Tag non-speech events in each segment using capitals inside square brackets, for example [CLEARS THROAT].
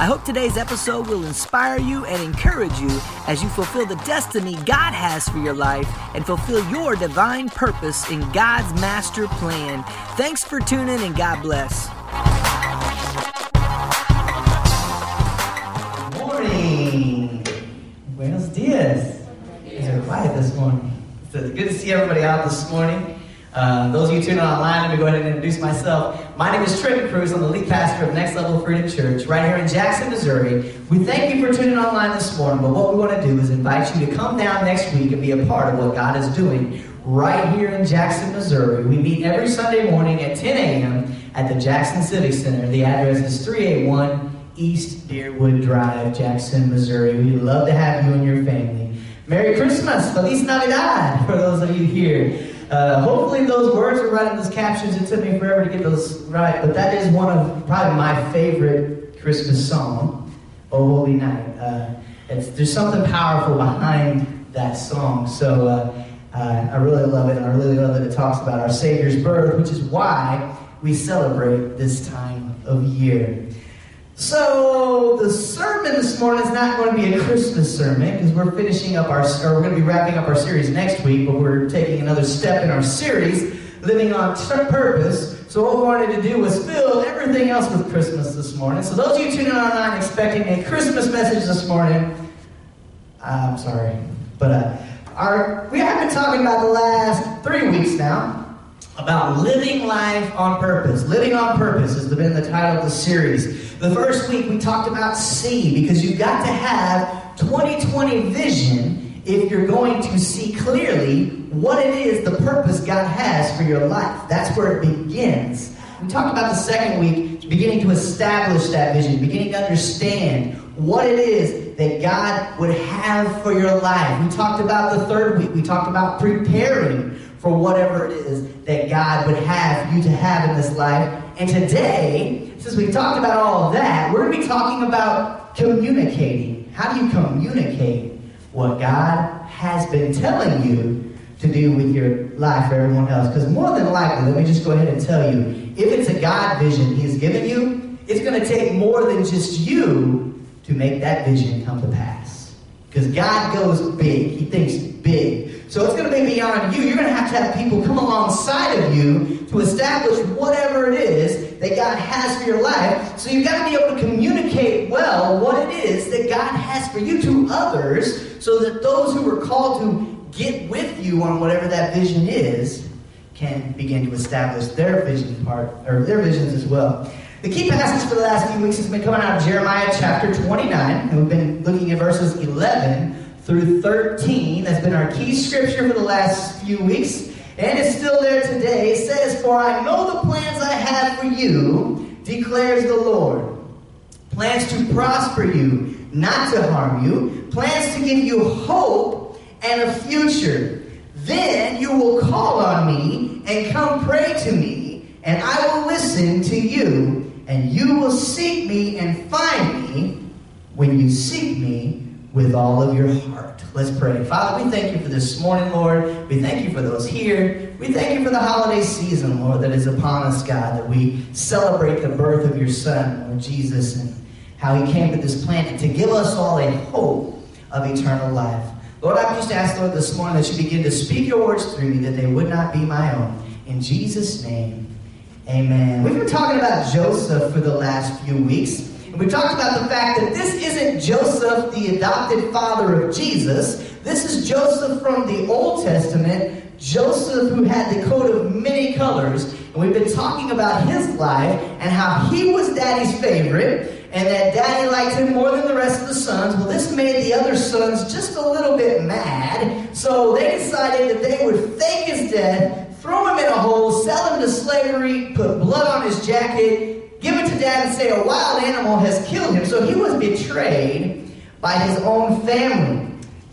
I hope today's episode will inspire you and encourage you as you fulfill the destiny God has for your life and fulfill your divine purpose in God's master plan. Thanks for tuning and God bless. Good morning. Buenos dias. You guys quiet this morning. So it's good to see everybody out this morning. Uh, those of you tuning online, let me go ahead and introduce myself. My name is Trenton Cruz. I'm the lead pastor of Next Level Freedom Church right here in Jackson, Missouri. We thank you for tuning online this morning, but what we want to do is invite you to come down next week and be a part of what God is doing right here in Jackson, Missouri. We meet every Sunday morning at 10 a.m. at the Jackson Civic Center. The address is 381 East Deerwood Drive, Jackson, Missouri. We'd love to have you and your family. Merry Christmas! Feliz Navidad for those of you here. Uh, hopefully those words are right in those captions. It took me forever to get those right, but that is one of probably my favorite Christmas song, "Oh Holy Night." Uh, there's something powerful behind that song, so uh, uh, I really love it, and I really love that it talks about our Savior's birth, which is why we celebrate this time of year. So the sermon this morning is not going to be a Christmas sermon because we're finishing up our, or we're going to be wrapping up our series next week, but we're taking another step in our series, living on purpose. So what we wanted to do was fill everything else with Christmas this morning. So those of you tuning in online expecting a Christmas message this morning, I'm sorry, but uh, our we have been talking about the last three weeks now about living life on purpose. Living on purpose has been the title of the series. The first week we talked about see because you've got to have 2020 vision if you're going to see clearly what it is the purpose God has for your life. That's where it begins. We talked about the second week, beginning to establish that vision, beginning to understand what it is that God would have for your life. We talked about the third week, we talked about preparing for whatever it is that God would have you to have in this life. And today, since we've talked about all of that, we're going to be talking about communicating. How do you communicate what God has been telling you to do with your life for everyone else? Because more than likely, let me just go ahead and tell you, if it's a God vision He's given you, it's going to take more than just you to make that vision come to pass. Because God goes big. He thinks big. So it's going to be beyond you. You're going to have to have people come alongside of you to establish whatever it is that God has for your life. So you've got to be able to communicate well what it is that God has for you to others so that those who are called to get with you on whatever that vision is can begin to establish their vision part or their visions as well. The key passage for the last few weeks has been coming out of Jeremiah chapter 29, and we've been looking at verses 11 through 13. That's been our key scripture for the last few weeks. And it's still there today. It says, For I know the plans I have for you, declares the Lord. Plans to prosper you, not to harm you. Plans to give you hope and a future. Then you will call on me and come pray to me, and I will listen to you, and you will seek me and find me when you seek me with all of your heart. Let's pray. Father, we thank you for this morning, Lord. We thank you for those here. We thank you for the holiday season, Lord, that is upon us, God, that we celebrate the birth of your Son, Lord Jesus, and how he came to this planet to give us all a hope of eternal life. Lord, I just ask, Lord, this morning that you begin to speak your words through me, that they would not be my own. In Jesus' name, amen. We've been talking about Joseph for the last few weeks. And we talked about the fact that this isn't Joseph, the adopted father of Jesus. This is Joseph from the Old Testament, Joseph who had the coat of many colors. And we've been talking about his life and how he was daddy's favorite and that daddy liked him more than the rest of the sons. Well, this made the other sons just a little bit mad. So they decided that they would fake his death, throw him in a hole, sell him to slavery, put blood on his jacket, give it to dad and say a wild animal has killed him. So he was betrayed by his own family.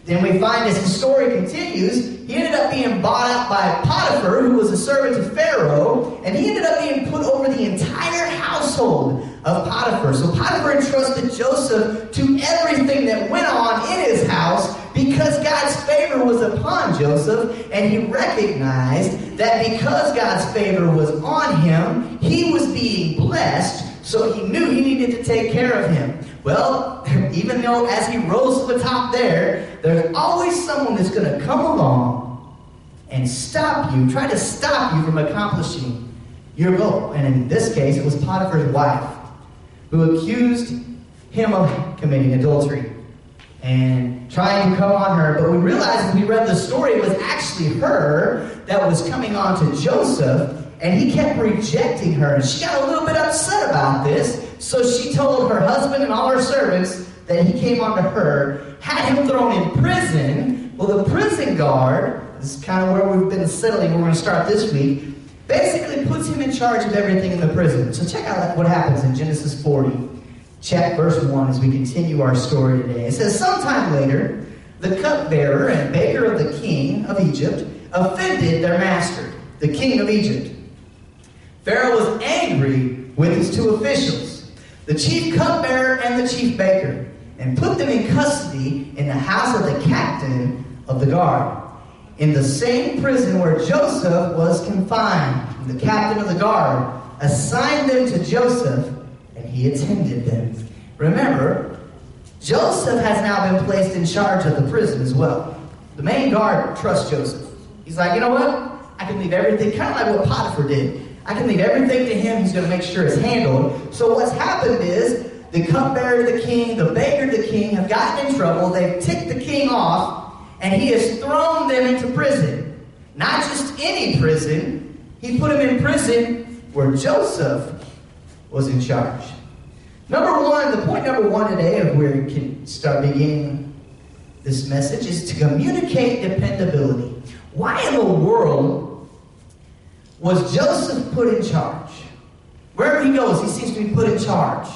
then we find as the story continues, he ended up being bought out by Potiphar, who was a servant to Pharaoh, and he ended up being put over the entire household of Potiphar. So Potiphar entrusted Joseph to everything that went on in his house because God's favor was upon Joseph, and he recognized that because God's favor was on him, he was being blessed, so he knew he needed to take care of him. Well, [LAUGHS] even though as he rose to the top there, there's always someone that's going to come along and stop you, try to stop you from accomplishing your goal. And in this case, it was Potiphar's wife who accused him of committing adultery and trying to come on her. But we realized we read the story, it was actually her that was coming on to Joseph, and he kept rejecting her. And she got a little bit upset about this, so she told her husband and all her servants that he came on to her, had him thrown in prison. Well, the prison guard, this is kind of where we've been settling, we're going to start this week, basically puts him in charge of everything in the prison. So check out what happens in Genesis 40. Check verse 1 as we continue our story today. It says, Sometime later, the cupbearer and baker of the king of Egypt offended their master, the king of Egypt. Pharaoh was angry with his two officials, the chief cupbearer and the chief baker, and put them in custody in the house of the captain of the guard, in the same prison where Joseph was confined. The captain of the guard assigned them to Joseph, he attended them. Remember, Joseph has now been placed in charge of the prison as well. The main guard trusts Joseph. He's like, you know what? I can leave everything, kind of like what Potiphar did. I can leave everything to him. He's going to make sure it's handled. So what's happened is the cupbearer the king, the baker the king have gotten in trouble. They've ticked the king off, and he has thrown them into prison. Not just any prison. He put them in prison where Joseph was in charge. Number one, the point number one today of where we can start beginning this message is to communicate dependability. Why in the world was Joseph put in charge? Wherever he goes, he seems to be put in charge.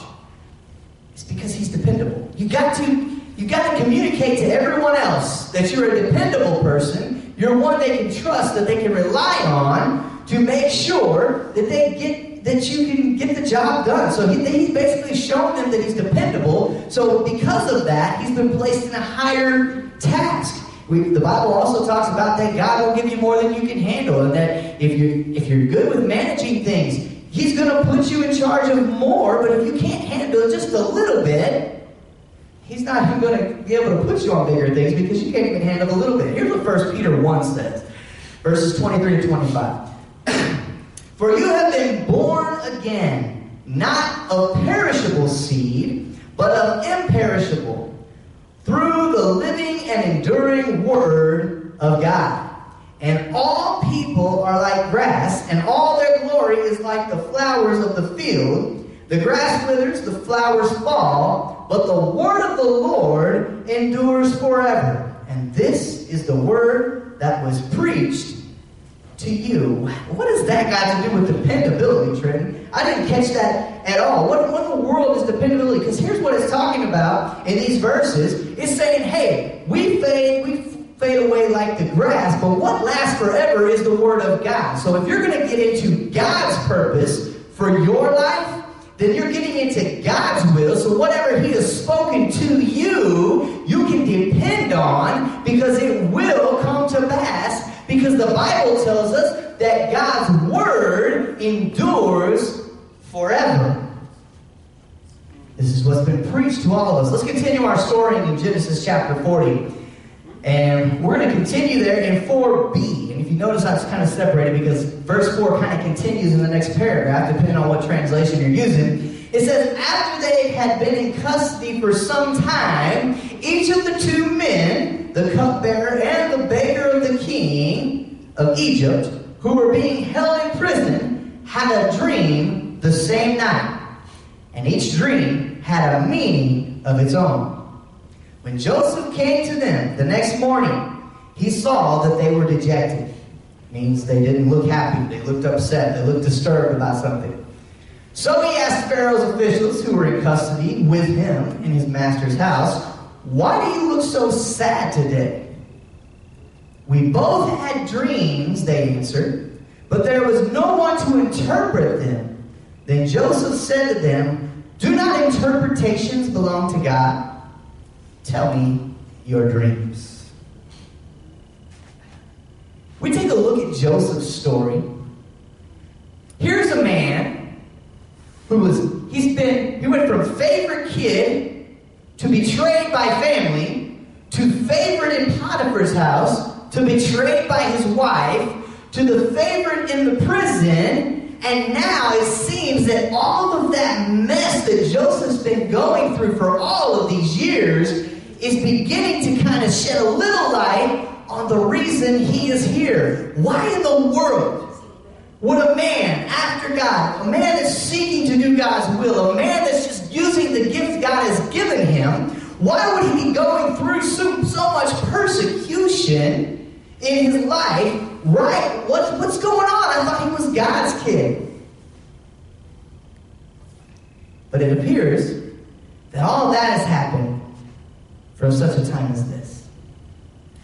It's because he's dependable. You got to you got to communicate to everyone else that you're a dependable person. You're one they can trust, that they can rely on to make sure that they get that you can get the job done. So he, he's basically shown them that he's dependable. So because of that, he's been placed in a higher task. We, the Bible also talks about that God will give you more than you can handle, and that if you if you're good with managing things, He's going to put you in charge of more. But if you can't handle just a little bit, He's not even going to be able to put you on bigger things because you can't even handle a little bit. Here's what First Peter one says, verses 23 to 25. [CLEARS THROAT] For you have been again, not of perishable seed, but of imperishable, through the living and enduring Word of God. And all people are like grass, and all their glory is like the flowers of the field. The grass withers, the flowers fall, but the word of the Lord endures forever. And this is the word that was preached to you. What has that got to do with dependability, Trenton? I didn't catch that at all. What, what in the world is dependability? Because here's what it's talking about in these verses. It's saying, hey, we fade, we fade away like the grass, but what lasts forever is the Word of God. So if you're going to get into God's purpose for your life, then you're getting into God's to all of us. Let's continue our story in Genesis chapter 40. And we're going to continue there in 4b. And if you notice, just kind of separated because verse 4 kind of continues in the next paragraph, depending on what translation you're using. It says, After they had been in custody for some time, each of the two men, the cupbearer and the baker of the king of Egypt, who were being held in prison, had a dream the same night. And each dream had a meaning of its own. When Joseph came to them the next morning, he saw that they were dejected. Means they didn't look happy. They looked upset. They looked disturbed about something. So he asked Pharaoh's officials who were in custody with him in his master's house, Why do you look so sad today? We both had dreams, they answered, but there was no one to interpret them. Then Joseph said to them, Do not interpretations belong to God? Tell me your dreams. We take a look at Joseph's story. Here's a man who was, he's been, he went from favorite kid to betrayed by family to favorite in Potiphar's house to betrayed by his wife to the favorite in the prison. And now it seems that all of that mess that Joseph's been going through for all of these years is beginning to kind of shed a little light on the reason he is here. Why in the world would a man after God, a man that's seeking to do God's will, a man that's just using the gifts God has given him, why would he be going through so, so much persecution in his life? Right? What, what's going on? I thought he was God's kid. But it appears that all that has happened from such a time as this.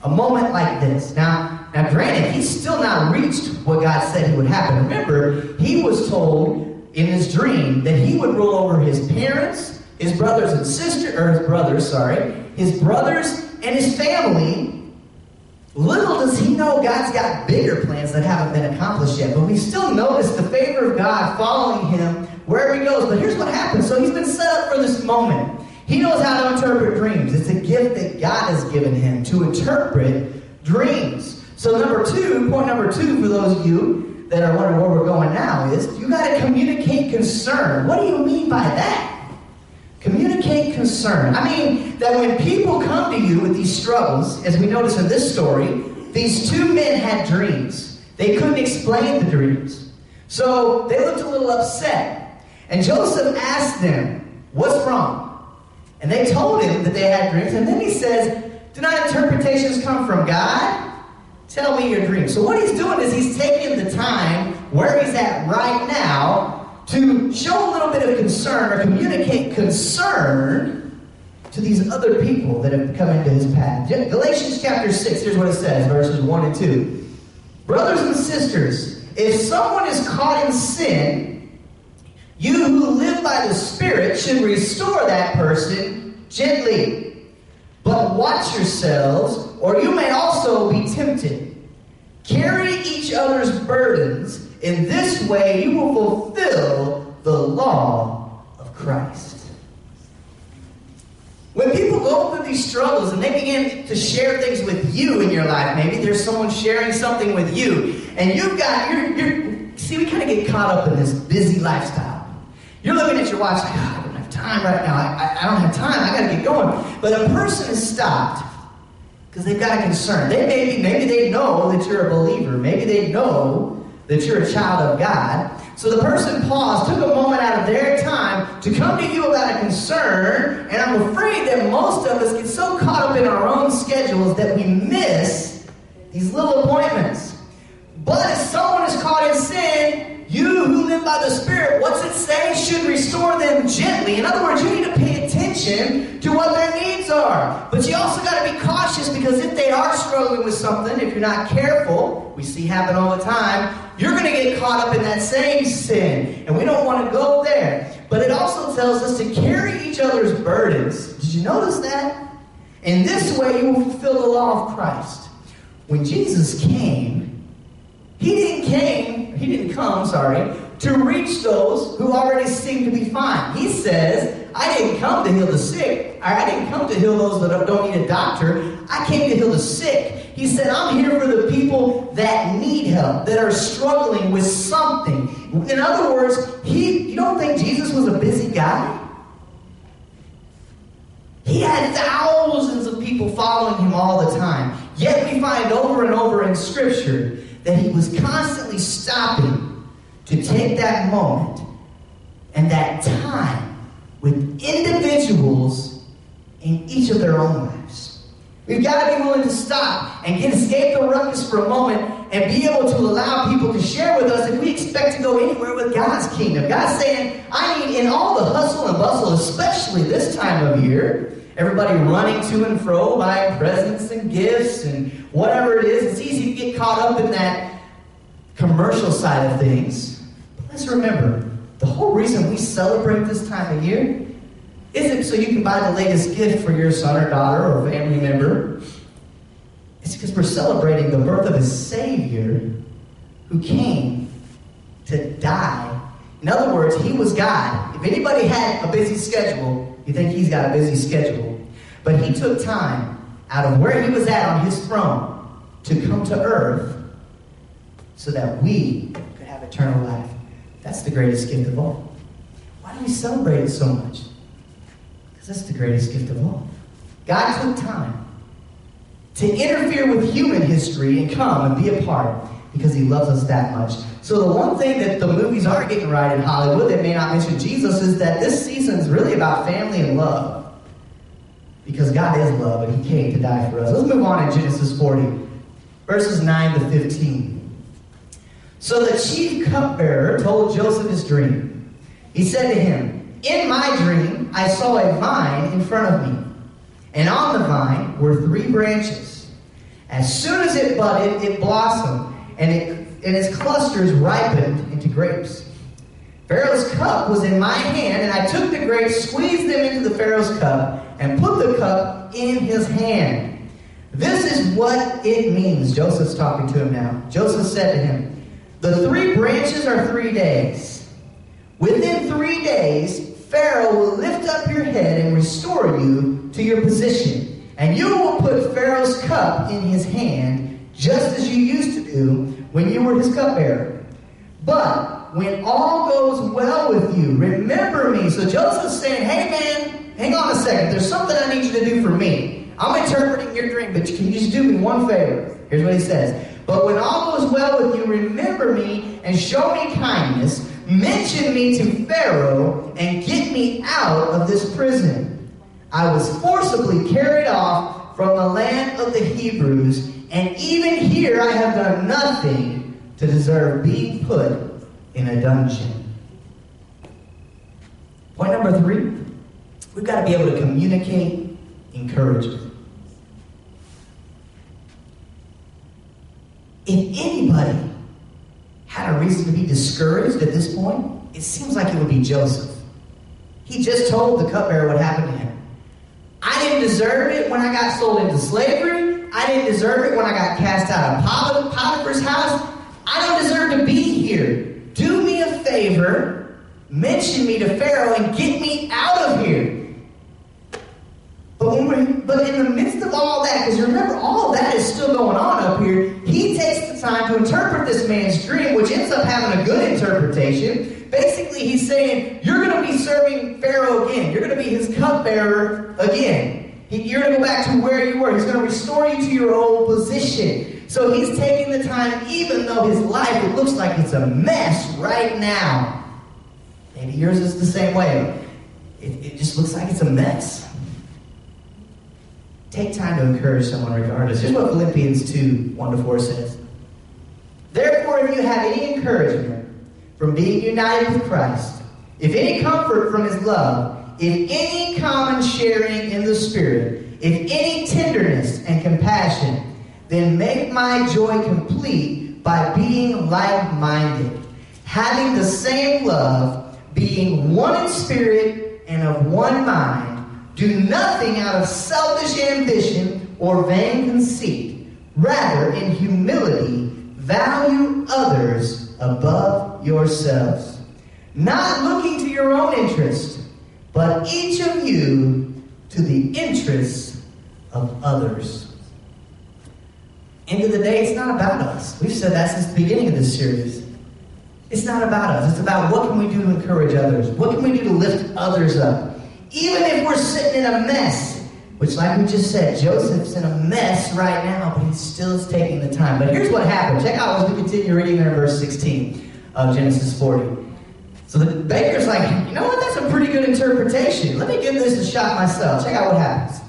A moment like this. Now, now granted, he's still not reached what God said he would happen. Remember, he was told in his dream that he would rule over his parents, his brothers and sisters, or his brothers, sorry, his brothers and his family. Little does he know God's got bigger plans that haven't been accomplished yet. But we still notice the favor of God following him wherever he goes. But here's what happens. So he's been set up for this moment. He knows how to interpret dreams. It's a gift that God has given him to interpret dreams. So number two, point number two for those of you that are wondering where we're going now is you got to communicate concern. What do you mean by that? Communicate concern. I mean that when people come to you with these struggles, as we notice in this story, these two men had dreams. They couldn't explain the dreams. So they looked a little upset. And Joseph asked them, What's wrong? And they told him that they had dreams. And then he says, Do not interpretations come from God? Tell me your dreams. So what he's doing is he's taking the time where he's at right now to show a little bit of concern or communicate concern to these other people that have come into his path. Galatians chapter 6, here's what it says, verses 1 and 2. Brothers and sisters, if someone is caught in sin, you who live by the Spirit should restore that person gently. But watch yourselves, or you may also be tempted. Carry each other's burdens. In this way, you will fulfill the law of Christ. When people go through these struggles and they begin to share things with you in your life, maybe there's someone sharing something with you, and you've got, you're, you're see, we kind of get caught up in this busy lifestyle. You're looking at your watch like, oh, I don't have time right now. I, I, I don't have time. I got to get going. But a person is stopped because they've got a concern. They maybe, maybe they know that you're a believer. Maybe they know that you're a child of God. So the person paused, took a moment out of their time to come to you about a concern, and I'm afraid that most of us get so caught up in our own schedules that we miss these little appointments. But if someone is caught in sin, you who live by the Spirit, what's it say? Should restore them gently. In other words, you need to pay attention to what their needs are. But you also got to be cautious because if they are struggling with something, if you're not careful, we see happen all the time, you're going to get caught up in that same sin. And we don't want to go there. But it also tells us to carry each other's burdens. Did you notice that? In this way, you will fulfill the law of Christ. When Jesus came, he didn't came, he didn't come, sorry, to reach those who already seem to be fine. He says, I didn't come to heal the sick. I didn't come to heal those that don't need a doctor. I came to heal the sick. He said, I'm here for the people that need help, that are struggling with something. In other words, he you don't think Jesus was a busy guy? He had thousands of people following him all the time. Yet we find over and over in Scripture that he was constantly stopping to take that moment and that time with individuals in each of their own lives. We've got to be willing to stop and get escape the ruckus for a moment and be able to allow people to share with us if we expect to go anywhere with God's kingdom. God's saying, I need in all the hustle and bustle, especially this time of year, everybody running to and fro buying presents and gifts and whatever it is. It's easy to get caught up in that commercial side of things. But let's remember the whole reason we celebrate this time of year isn't so you can buy the latest gift for your son or daughter or family member. Because we're celebrating the birth of a Savior who came to die. In other words, he was God. If anybody had a busy schedule, you think he's got a busy schedule. But he took time out of where he was at on his throne to come to earth so that we could have eternal life. That's the greatest gift of all. Why do we celebrate it so much? Because that's the greatest gift of all. God took time to interfere with human history and come and be a part because he loves us that much. So the one thing that the movies are getting right in Hollywood, that may not mention Jesus, is that this season is really about family and love. Because God is love and he came to die for us. Let's move on in Genesis 40, verses 9 to 15. So the chief cupbearer told Joseph his dream. He said to him, In my dream, I saw a vine in front of me, and on the vine were three branches. As soon as it budded, it blossomed, and, it, and its clusters ripened into grapes. Pharaoh's cup was in my hand, and I took the grapes, squeezed them into the Pharaoh's cup, and put the cup in his hand. This is what it means. Joseph's talking to him now. Joseph said to him, the three branches are three days. Within three days, Pharaoh will lift up your head and restore you to your position. And you will put Pharaoh's cup in his hand, just as you used to do when you were his cupbearer. But when all goes well with you, remember me. So Joseph's saying, hey man, hang on a second. There's something I need you to do for me. I'm interpreting your dream, but can you just do me one favor? Here's what he says. But when all goes well with you, remember me and show me kindness. Mention me to Pharaoh and get me out of this prison. I was forcibly carried off from the land of the Hebrews, and even here I have done nothing to deserve being put in a dungeon. Point number three we've got to be able to communicate encouragement. If anybody had a reason to be discouraged at this point, it seems like it would be Joseph. He just told the cupbearer what happened to him. I didn't deserve it when I got sold into slavery. I didn't deserve it when I got cast out of Potiphar's house. I don't deserve to be here. Do me a favor, mention me to Pharaoh, and get me out of here. But, when but in the midst of all that, because remember, all that is still going on up here, he takes the time to interpret this man's dream, which ends up having a good interpretation. Basically, he's saying, You're going to serving Pharaoh again. You're going to be his cupbearer again. You're going to go back to where you were. He's going to restore you to your old position. So he's taking the time, even though his life, it looks like it's a mess right now. Maybe yours is the same way. It, it just looks like it's a mess. Take time to encourage someone regardless. Here's what Philippians 2 1 to 4 says. Therefore, if you have any encouragement from being united with Christ, if any comfort from his love, if any common sharing in the Spirit, if any tenderness and compassion, then make my joy complete by being like minded, having the same love, being one in spirit and of one mind. Do nothing out of selfish ambition or vain conceit. Rather, in humility, value others above yourselves. Not looking to your own interest, but each of you to the interests of others. End of the day, it's not about us. We've said that since the beginning of this series. It's not about us. It's about what can we do to encourage others? What can we do to lift others up? Even if we're sitting in a mess, which, like we just said, Joseph's in a mess right now, but he still is taking the time. But here's what happened. Check out as we continue reading there in verse 16 of Genesis 40. So the baker's like, you know what? That's a pretty good interpretation. Let me give this a shot myself. Check out what happens.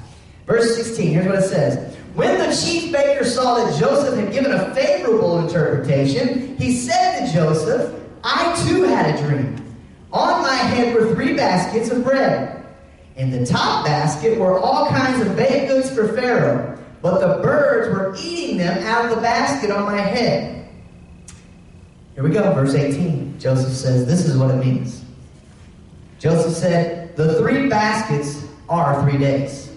Verse 16, here's what it says. When the chief baker saw that Joseph had given a favorable interpretation, he said to Joseph, I too had a dream. On my head were three baskets of bread. In the top basket were all kinds of baked goods for Pharaoh, but the birds were eating them out of the basket on my head. Here we go, verse 18. Joseph says, This is what it means. Joseph said, The three baskets are three days.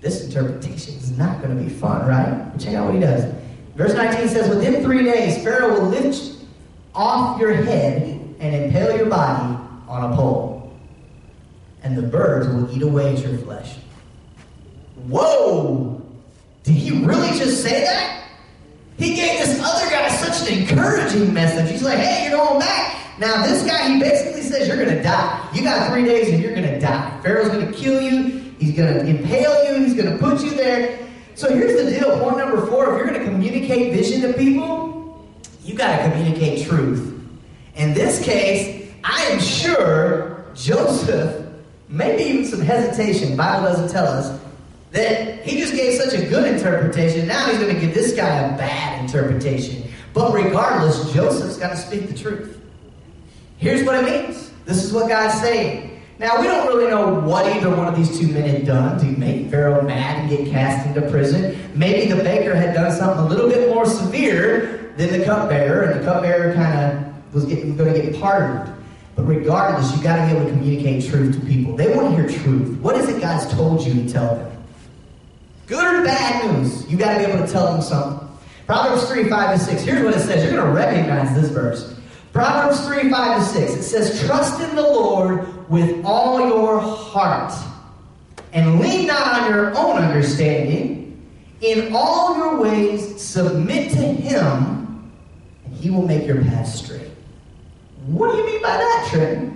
This interpretation is not going to be fun, right? Check out what he does. Verse 19 says, Within three days, Pharaoh will lift off your head and impale your body on a pole, and the birds will eat away at your flesh. Whoa! Did he really just say that? He gave this other guy such an encouraging message. He's like, hey, you're going back. Now, this guy, he basically says, you're going to die. You got three days and you're going to die. Pharaoh's going to kill you. He's going to impale you. He's going to put you there. So here's the deal. Point number four if you're going to communicate vision to people, you got to communicate truth. In this case, I am sure Joseph, maybe even some hesitation, Bible doesn't tell us, that he just gave such a good interpretation. Now he's going to give this guy a bad interpretation. But regardless, Joseph's got to speak the truth. Here's what it means. This is what God's saying. Now, we don't really know what either one of these two men had done to make Pharaoh mad and get cast into prison. Maybe the baker had done something a little bit more severe than the cupbearer, and the cupbearer kind of was, going to get pardoned. But regardless, you've got to be able to communicate truth to people. They want to hear truth. What is it God's told you to tell them? Good or bad news, you got to be able to tell them something. Proverbs 3, 5 and 6. Here's what it says. You're going to recognize this verse. Proverbs 3, 5 and 6. It says, Trust in the Lord with all your heart, and lean not on your own understanding. In all your ways, submit to Him, and He will make your path straight. What do you mean by that, Trenton?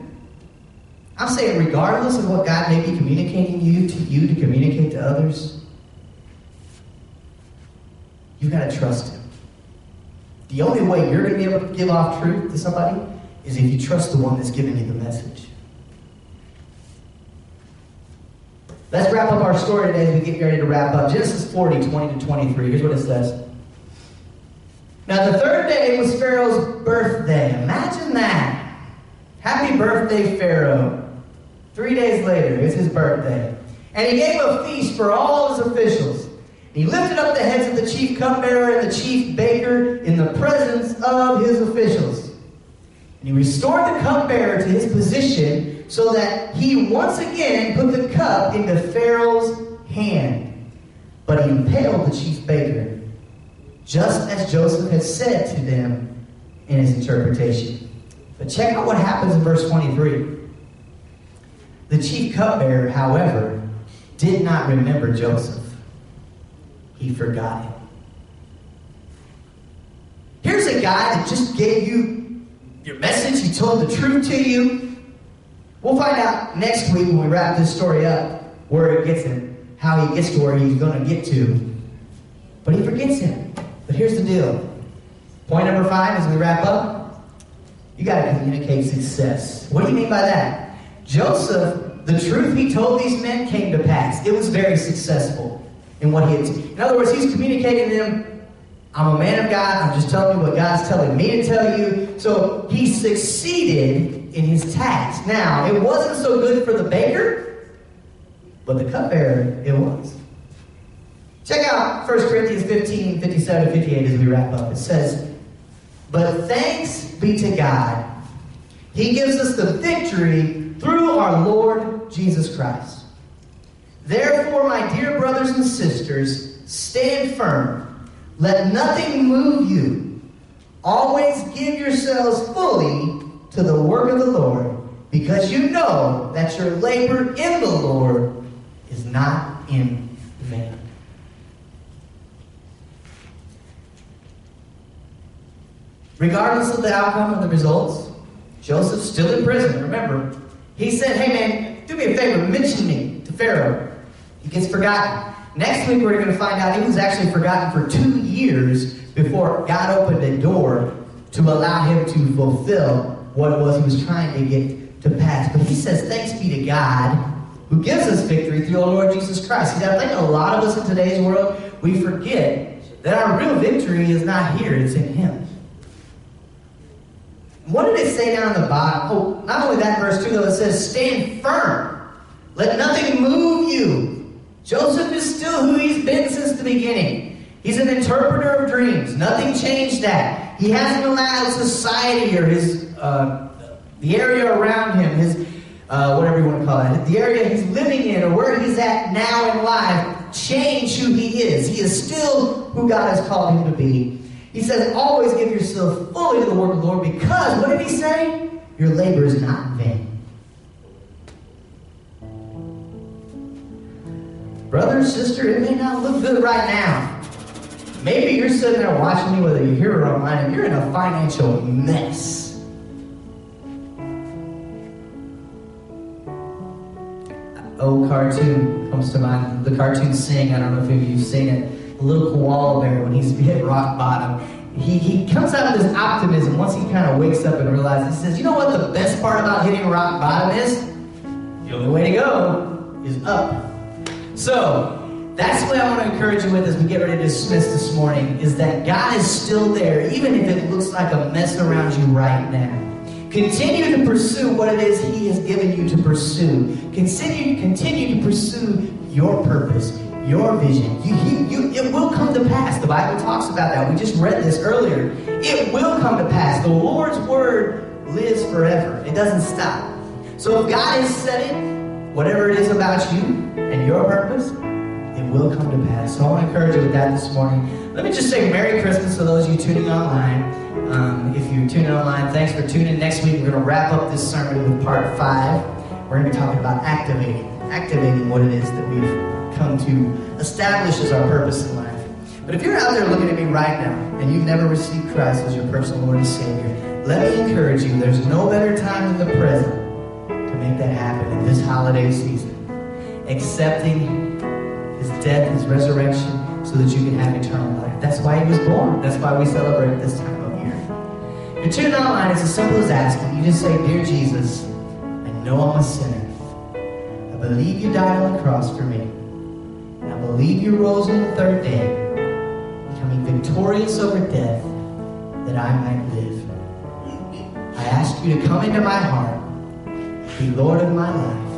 I'm saying, regardless of what God may be communicating you to you to communicate to others, You've got to trust Him. The only way you're going to be able to give off truth to somebody is if you trust the one that's giving you the message. Let's wrap up our story today as we get ready to wrap up. Genesis 40, 20 to 23. Here's what it says. Now, the third day was Pharaoh's birthday. Imagine that. Happy birthday, Pharaoh. Three days later, it's his birthday. And he gave a feast for all his officials. He lifted up the heads of the chief cupbearer and the chief baker in the presence of his officials. And he restored the cupbearer to his position so that he once again put the cup into Pharaoh's hand. But he impaled the chief baker, just as Joseph had said to them in his interpretation. But check out what happens in verse 23. The chief cupbearer, however, did not remember Joseph he forgot him. Here's a guy that just gave you your message, he told the truth to you. We'll find out next week when we wrap this story up where it gets him, how he gets to where he's going to get to. But he forgets him. But here's the deal. Point number five as we wrap up you got to communicate success. What do you mean by that? Joseph, the truth he told these men came to pass. It was very successful in what he had. In other words, he's communicating to them, I'm a man of God, I'm just telling you what God's telling me to tell you. So he succeeded in his task. Now, it wasn't so good for the baker, but the cupbearer, it was. Check out 1 Corinthians 15, 57 58 as we wrap up. It says, But thanks be to God. He gives us the victory through our Lord Jesus Christ. Therefore, my dear brothers and sisters, stand firm. Let nothing move you. Always give yourselves fully to the work of the Lord, because you know that your labor in the Lord is not in vain. Regardless of the outcome of the results, Joseph's still in prison. Remember, he said, Hey man, do me a favor, mention me to Pharaoh. He gets forgotten. Next week, we're going to find out he was actually forgotten for two years before God opened a door to allow him to fulfill what it was he was trying to get to pass. But he says, Thanks be to God who gives us victory through our Lord Jesus Christ. See, I think a lot of us in today's world, we forget that our real victory is not here, it's in Him. What did it say down in the bottom? Oh, not only that verse 2, though, it says, stand firm. Let nothing move you. Joseph is still who he's been since the beginning. He's an interpreter of dreams. Nothing changed that. He hasn't allowed society or his uh, the area around him, his uh, whatever you want to call it, the area he's living in or where he's at now in life, change who he is. He is still who God has called him to be. He says, always give yourself fully to the work of the Lord because, what did he say? Your labor is not in vain. Brother, sister, it may not look good right now. Maybe you're sitting there watching me, whether you're here or online, and you're in a financial mess. old cartoon comes to mind. The cartoon Sing. I don't know if of you've seen it. Little koala bear when he's [LAUGHS] hit rock bottom. He, he comes out with this optimism once he kind of wakes up and realizes, he says, you know what the best part about hitting rock bottom is? The only way to go is up. So, that's what I want to encourage you with as we get ready to dismiss this morning, is that God is still there, even if it looks like a mess around you right now. Continue to pursue what it is He has given you to pursue. Continue, continue to pursue your purpose, your vision. You, you, you, it will come to pass. The Bible talks about that. We just read this earlier. It will come to pass. The Lord's word lives forever. It doesn't stop. So if God has said it, whatever it is about you and your purpose, it will come to pass. So I want to encourage you with that this morning. Let me just say Merry Christmas to those of you tuning online. Um, if you're tuning online, thanks for tuning. Next week, we're going to wrap up this sermon with part five. We're going to be talking about activating, activating what it is that we've come to establish as our purpose in life. But if you're out there looking at me right now and you've never received Christ as your personal Lord and Savior, let me encourage you there's no better time than the present to make that happen in this holiday season. Accepting His death, and His resurrection, so that you can have eternal life. That's why He was born. That's why we celebrate this time. Of year. Your tune online is as simple as asking. You just say, Dear Jesus, I know I'm a sinner. I believe you died on the cross for me. And I believe you rose on the third day, becoming victorious over death, that I might live. I ask you to come into my heart, be Lord of my life.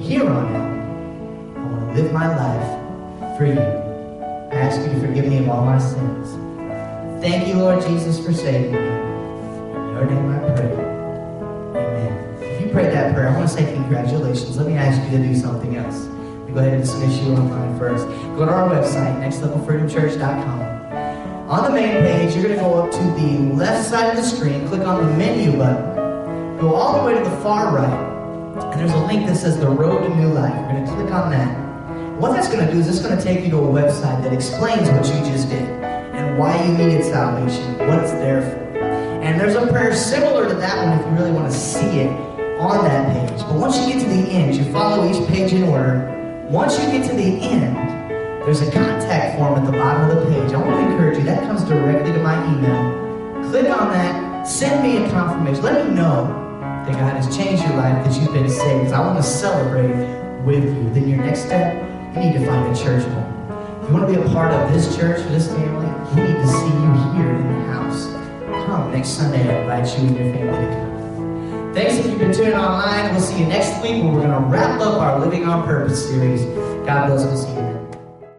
Here on out, I want to live my life for you. I ask you to forgive me of all my sins. Thank you, Lord Jesus, for saving me. In your name I pray. Amen. If you prayed that prayer, I want to say congratulations. Let me ask you to do something else. We go ahead and dismiss you online first. Go to our website, nextlevelfreedomchurch.com. On the main page, you're going to go up to the left side of the screen, click on the menu button, go all the way to the far right, and there's a link that says The Road to New Life. You're going to click on that. What that's going to do is it's going to take you to a website that explains what you just did and why you needed salvation, what it's there for. And there's a prayer similar to that one if you really want to see it on that page. But once you get to the end, you follow each page in order. Once you get to the end, there's a contact form at the bottom of the page. I want to encourage you, that comes directly to my email. Click on that, send me a confirmation. Let me know that God has changed your life, that you've been saved. I want to celebrate with you. Then your next step, you need to find a church home. If you want to be a part of this church, this family, we need to see you here in the house. Come next Sunday. I invite you and your family to come. Thanks if you've been tuning online. We'll see you next week where we're going to wrap up our Living on Purpose series. God bless. See you.